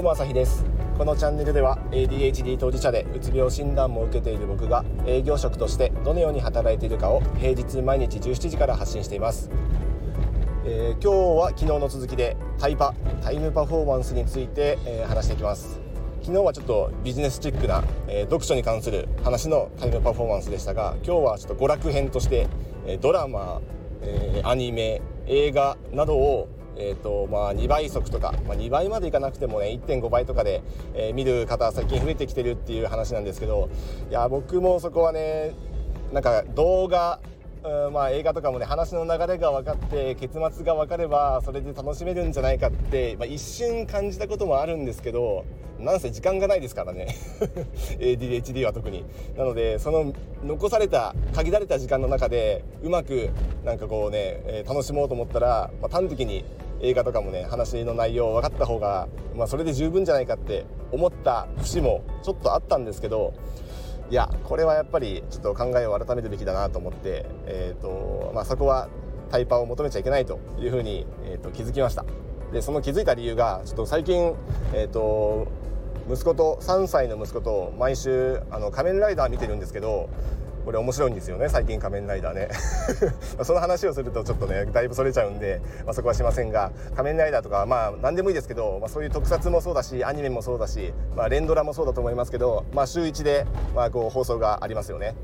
どうも朝日です。このチャンネルでは ADHD 当事者でうつ病診断も受けている僕が営業職としてどのように働いているかを平日毎日17時から発信しています、えー、今日は昨日の続きでタイパタイムパフォーマンスについて、えー、話していきます。昨日はちょっとビジネスチックな、えー、読書に関する話のタイムパフォーマンスでしたが今日はちょっと娯楽編として、えドラマ、えアニメ映画などをえーとまあ、2倍速とか、まあ、2倍までいかなくてもね1.5倍とかで、えー、見る方最近増えてきてるっていう話なんですけどいや僕もそこはねなんか動画うんまあ、映画とかもね話の流れが分かって結末が分かればそれで楽しめるんじゃないかって、まあ、一瞬感じたこともあるんですけどなんせ時間がないですからね。ADHD は特に。なのでその残された限られた時間の中でうまくなんかこうね、えー、楽しもうと思ったら、まあ、端的に映画とかもね話の内容分かった方が、まあ、それで十分じゃないかって思った節もちょっとあったんですけどいやこれはやっぱりちょっと考えを改めるべきだなと思って、えーとまあ、そこはタイパを求めちゃいけないというふうに、えーと、気づきました。でその気づいた理由がちょっと最近、えーと息子と3歳の息子と毎週あの仮面ライダー見てるんですけどこれ面白いんですよね最近仮面ライダーね。その話をするとちょっとねだいぶそれちゃうんで、まあ、そこはしませんが仮面ライダーとかまあ何でもいいですけど、まあ、そういう特撮もそうだしアニメもそうだし、まあ、連ドラもそうだと思いますけど、まあ、週1で、まあ、こう放送がありますよね。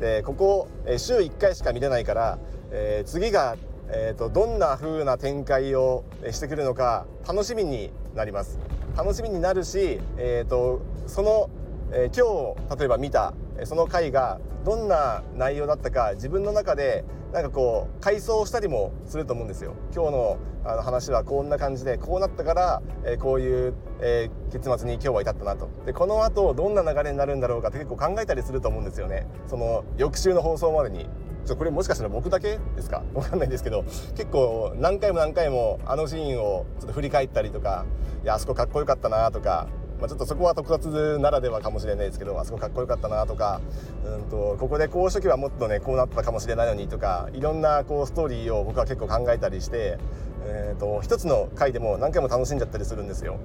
でここ、え週1回しか見れないから、えー、次がえーと、どんな風な展開をしてくるのか楽しみになります。楽しみになるし、えーとその、えー、今日例えば見たその回がどんな内容だったか自分の中でなんかこう回想したりもすると思うんですよ。今日のあの話はこんな感じでこうなったから、えー、こういう、えー、結末に今日は至ったなとでこの後どんな流れになるんだろうかって結構考えたりすると思うんですよね。その翌週の放送までにちょこれもしかしたら僕だけですか？わかんないんですけど結構何回も何回もあのシーンをちょっと振り返ったりとかいやあそこかっこよかったなとかまあ、ちょっとそこは特撮ならではかもしれないですけどあそこかっこよかったなとかうんとここでこうしとけばもっとねこうなったかもしれないのにとかいろんなこうストーリーを僕は結構考えたりして、えーと、一つの回でも何回も楽しんじゃったりするんですよ。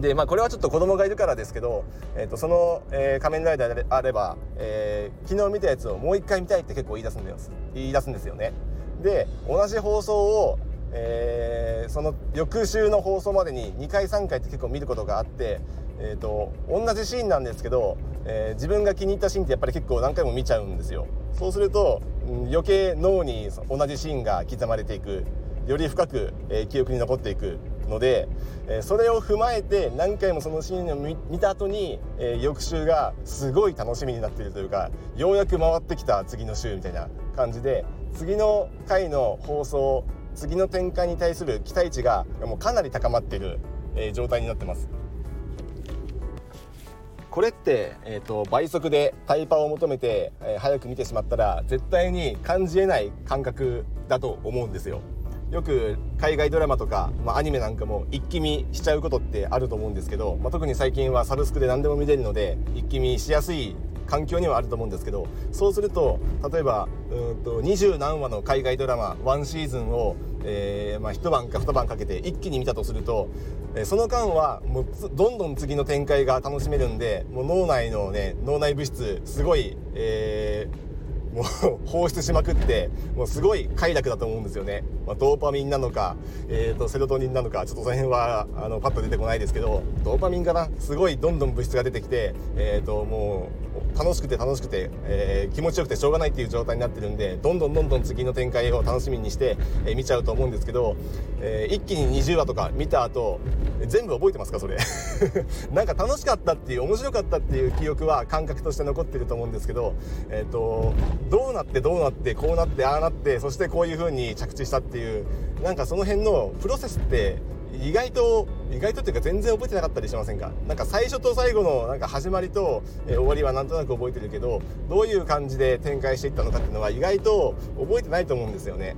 でまあこれはちょっと子供がいるからですけど、えー、とその、えー、仮面ライダーであれば、えー、昨日見たやつをもう一回見たいって結構言い出すんです言い出すんですよね。で同じ放送をえー、その翌週の放送までに2回3回って結構見ることがあって、えーと、同じシーンなんですけど、えー、自分が気に入ったシーンってやっぱり結構何回も見ちゃうんですよ。そうすると、余計脳に同じシーンが刻まれていくより深く、えー、記憶に残っていくので、え、それを踏まえて何回もそのシーンを見た後に、え、翌週がすごい楽しみになっているというかようやく回ってきた次の週みたいな感じで次の回の放送次の展開に対する期待値がもうかなり高まっている、えー、状態になってます。これって、えーと、倍速でタイパを求めて、えー、早く見てしまったら絶対に感じえない感覚だと思うんですよ。よく海外ドラマとか、まあ、アニメなんかも一気見しちゃうことってあると思うんですけど、まあ、特に最近はサブスクで何でも見れるので一気見しやすい環境にはあると思うんですけどそうすると例えばうんと20何話の海外ドラマ1シーズンを、えーまあ、一晩か二晩かけて一気に見たとすると、え、その間はもうどんどん次の展開が楽しめるんでもう脳内のね脳内物質すごい、えーもう放出しまくってもうすごい快楽だと思うんですよね、まあ、ドーパミンなのか、えーと、セロトニンなのかちょっとその辺はあのパッと出てこないですけどドーパミンかなすごいどんどん物質が出てきて、えーともう楽しくて楽しくて、えー、気持ちよくてしょうがないっていう状態になってるんでどんどんどんどん次の展開を楽しみにして、えー、見ちゃうと思うんですけど、えー、一気に20話とか見た後全部覚えてますかそれ？なんか楽しかったっていう面白かったっていう記憶は感覚として残ってると思うんですけど、えーと、どうなってどうなってこうなってああなってそしてこういう風に着地したってていうなんかその辺のプロセスって意外と意外とっていうか全然覚えてなかったりしませんか？なんか最初と最後のなんか始まりと、えー、終わりはなんとなく覚えてるけどどういう感じで展開していったのかっていうのは意外と覚えてないと思うんですよね。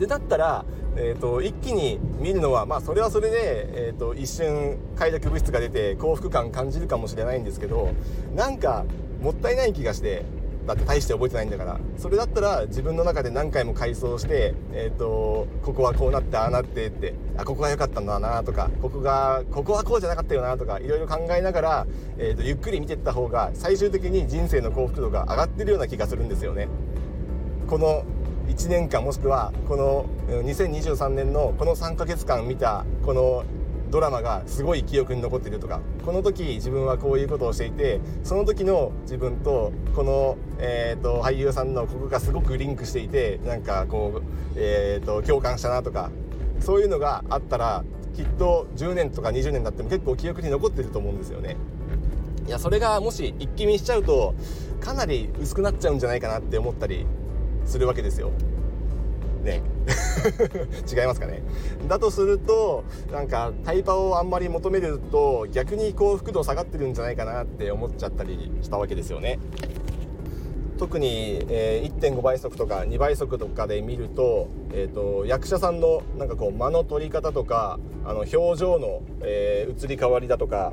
でだったら、えーと、一気に見るのはまあそれはそれで、えーと、一瞬快楽物質が出て幸福感感じるかもしれないんですけどなんかもったいない気がしてだって大して覚えてないんだからそれだったら自分の中で何回も回想して、えーと、ここはこうなってああなってってあここが良かったんだなとかここがここはこうじゃなかったよなとかいろいろ考えながら、えーと、ゆっくり見ていった方が最終的に人生の幸福度が上がってるような気がするんですよね。この1年間もしくはこの2023年のこの3ヶ月間見たこのドラマがすごい記憶に残っているとかこの時自分はこういうことをしていてその時の自分とこの、えーと、俳優さんのここがすごくリンクしていてなんかこう、えーと、共感したなとかそういうのがあったらきっと10年とか20年経っても結構記憶に残ってると思うんですよね。いやそれがもし一気見しちゃうとかなり薄くなっちゃうんじゃないかなって思ったりするわけですよ。ね 違いますかね。だとするとなんかタイパをあんまり求めると逆に幸福度下がってるんじゃないかなって思っちゃったりしたわけですよね。特に、えー、1.5倍速とか2倍速とかで見ると,、えーと、役者さんのなんかこう間の取り方とかあの表情の、えー、移り変わりだとか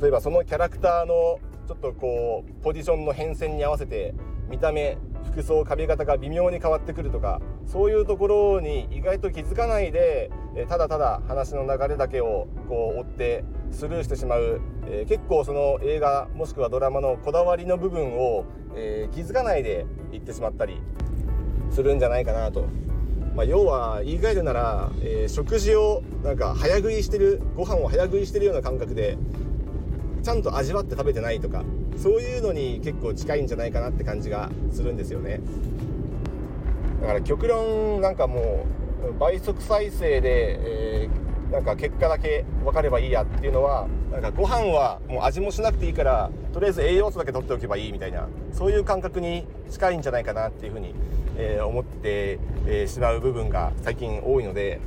例えばそのキャラクターのちょっとこうポジションの変遷に合わせて見た目服装髪型が微妙に変わってくるとかそういうところに意外と気づかないでただただ話の流れだけをこう追ってスルーしてしまう、えー、結構その映画もしくはドラマのこだわりの部分を、えー、気づかないで言ってしまったりするんじゃないかなと。まあ、要は言い換えるなら、えー、食事をなんか早食いしてるご飯を早食いしてるような感覚でちゃんと味わって食べてないとかそういうのに結構近いんじゃないかなって感じがするんですよね。だから極論なんかもう倍速再生で、えー、なんか結果だけ分かればいいやっていうのはなんかご飯はもう味もしなくていいからとりあえず栄養素だけ取っておけばいいみたいなそういう感覚に近いんじゃないかなっていうふうに、えー、思って、えー、しまう部分が最近多いので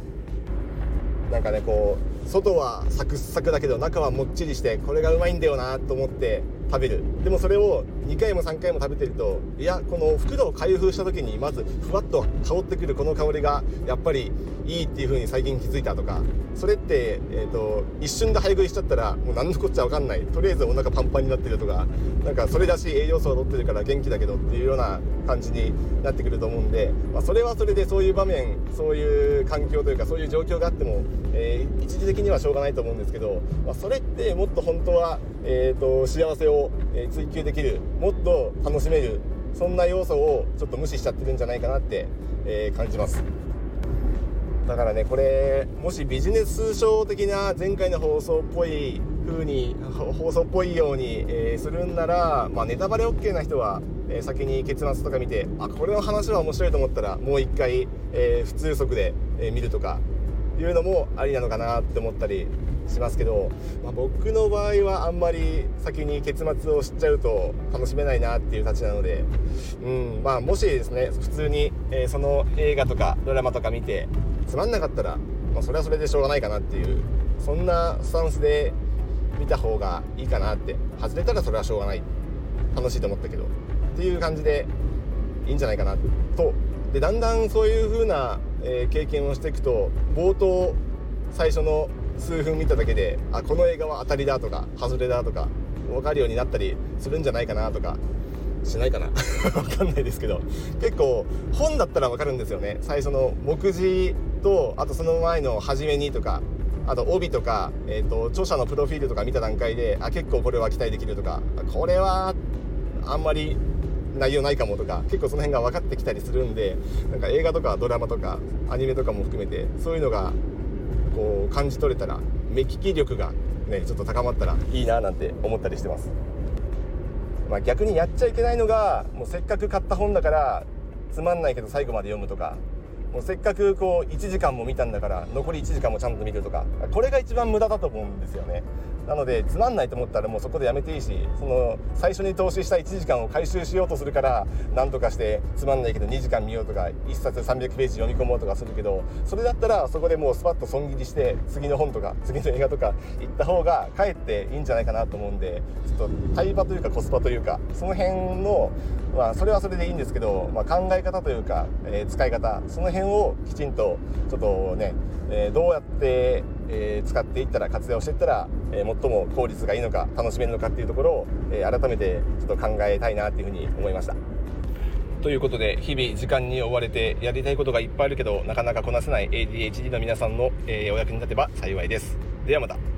なんかねこう外はサクサクだけど中はもっちりしてこれがうまいんだよなと思って食べる。でもそれを2回も3回も食べてるといやこの袋を開封した時にまずふわっと香ってくるこの香りがやっぱりいいっていう風に最近気づいたとかそれって、えーと、一瞬で早食いしちゃったらもう何のこっちゃ分かんないとりあえずお腹パンパンになってるとかなんかそれだし栄養素を取ってるから元気だけどっていうような感じになってくると思うんで、まあ、それはそれでそういう場面そういう環境というかそういう状況があっても、えー、一時的的にはしょうがないと思うんですけど、まあ、それってもっと本当は、えーと幸せをえ追求できるもっと楽しめるそんな要素をちょっと無視しちゃってるんじゃないかなって、えー、感じます。だからねこれもしビジネス書的な前回の放送っぽい風に放送っぽいように、えー、するんなら、まあ、ネタバレ OK な人は、えー、先に結末とか見てあこれの話は面白いと思ったらもう一回、え普通速で、え見るとかいうのもありなのかなって思ったりしますけど、まあ、僕の場合はあんまり先に結末を知っちゃうと楽しめないなっていうたちなので、うんまあ、もしですね普通に、えー、その映画とかドラマとか見てつまんなかったら、まあ、それはそれでしょうがないかなっていうそんなスタンスで見た方がいいかなって外れたらそれはしょうがない。楽しいと思ったけど。っていう感じでいいんじゃないかなとでだんだんそういう風な、え、経験をしていくと冒頭最初の数分見ただけであこの映画は当たりだとか外れだとか分かるようになったりするんじゃないかなとかしないかな？分かんないですけど結構本だったら分かるんですよね。最初の目次とあとその前の初めにとかあと帯とか、えーと、著者のプロフィールとか見た段階であ結構これは期待できるとかこれはあんまり内容ないかもとか結構その辺が分かってきたりするんでなんか映画とかドラマとかアニメとかも含めてそういうのがこう感じ取れたら目利き力がねちょっと高まったらいいななんて思ったりしてます、まあ、逆にやっちゃいけないのがもうせっかく買った本だからつまんないけど最後まで読むとかもうせっかくこう1時間も見たんだから残り1時間もちゃんと見るとかこれが一番無駄だと思うんですよね。なのでつまんないと思ったらもうそこでやめていいしその最初に投資した1時間を回収しようとするから何とかしてつまんないけど2時間見ようとか1冊300ページ読み込もうとかするけどそれだったらそこでもうスパッと損切りして次の本とか次の映画とか行った方がかえっていいんじゃないかなと思うんでちょっとタイパというかコスパというかその辺のまあそれはそれでいいんですけど、まあ、考え方というか、えー、使い方その辺をきちんとちょっとね、えー、どうやってえー、使っていったら活用していったら、えー、最も効率がいいのか楽しめるのかっていうところを、えー、改めてちょっと考えたいなっていうふうに思いました。ということで日々時間に追われてやりたいことがいっぱいあるけどなかなかこなせない ADHD の皆さんの、えお役に立てば幸いです。ではまた。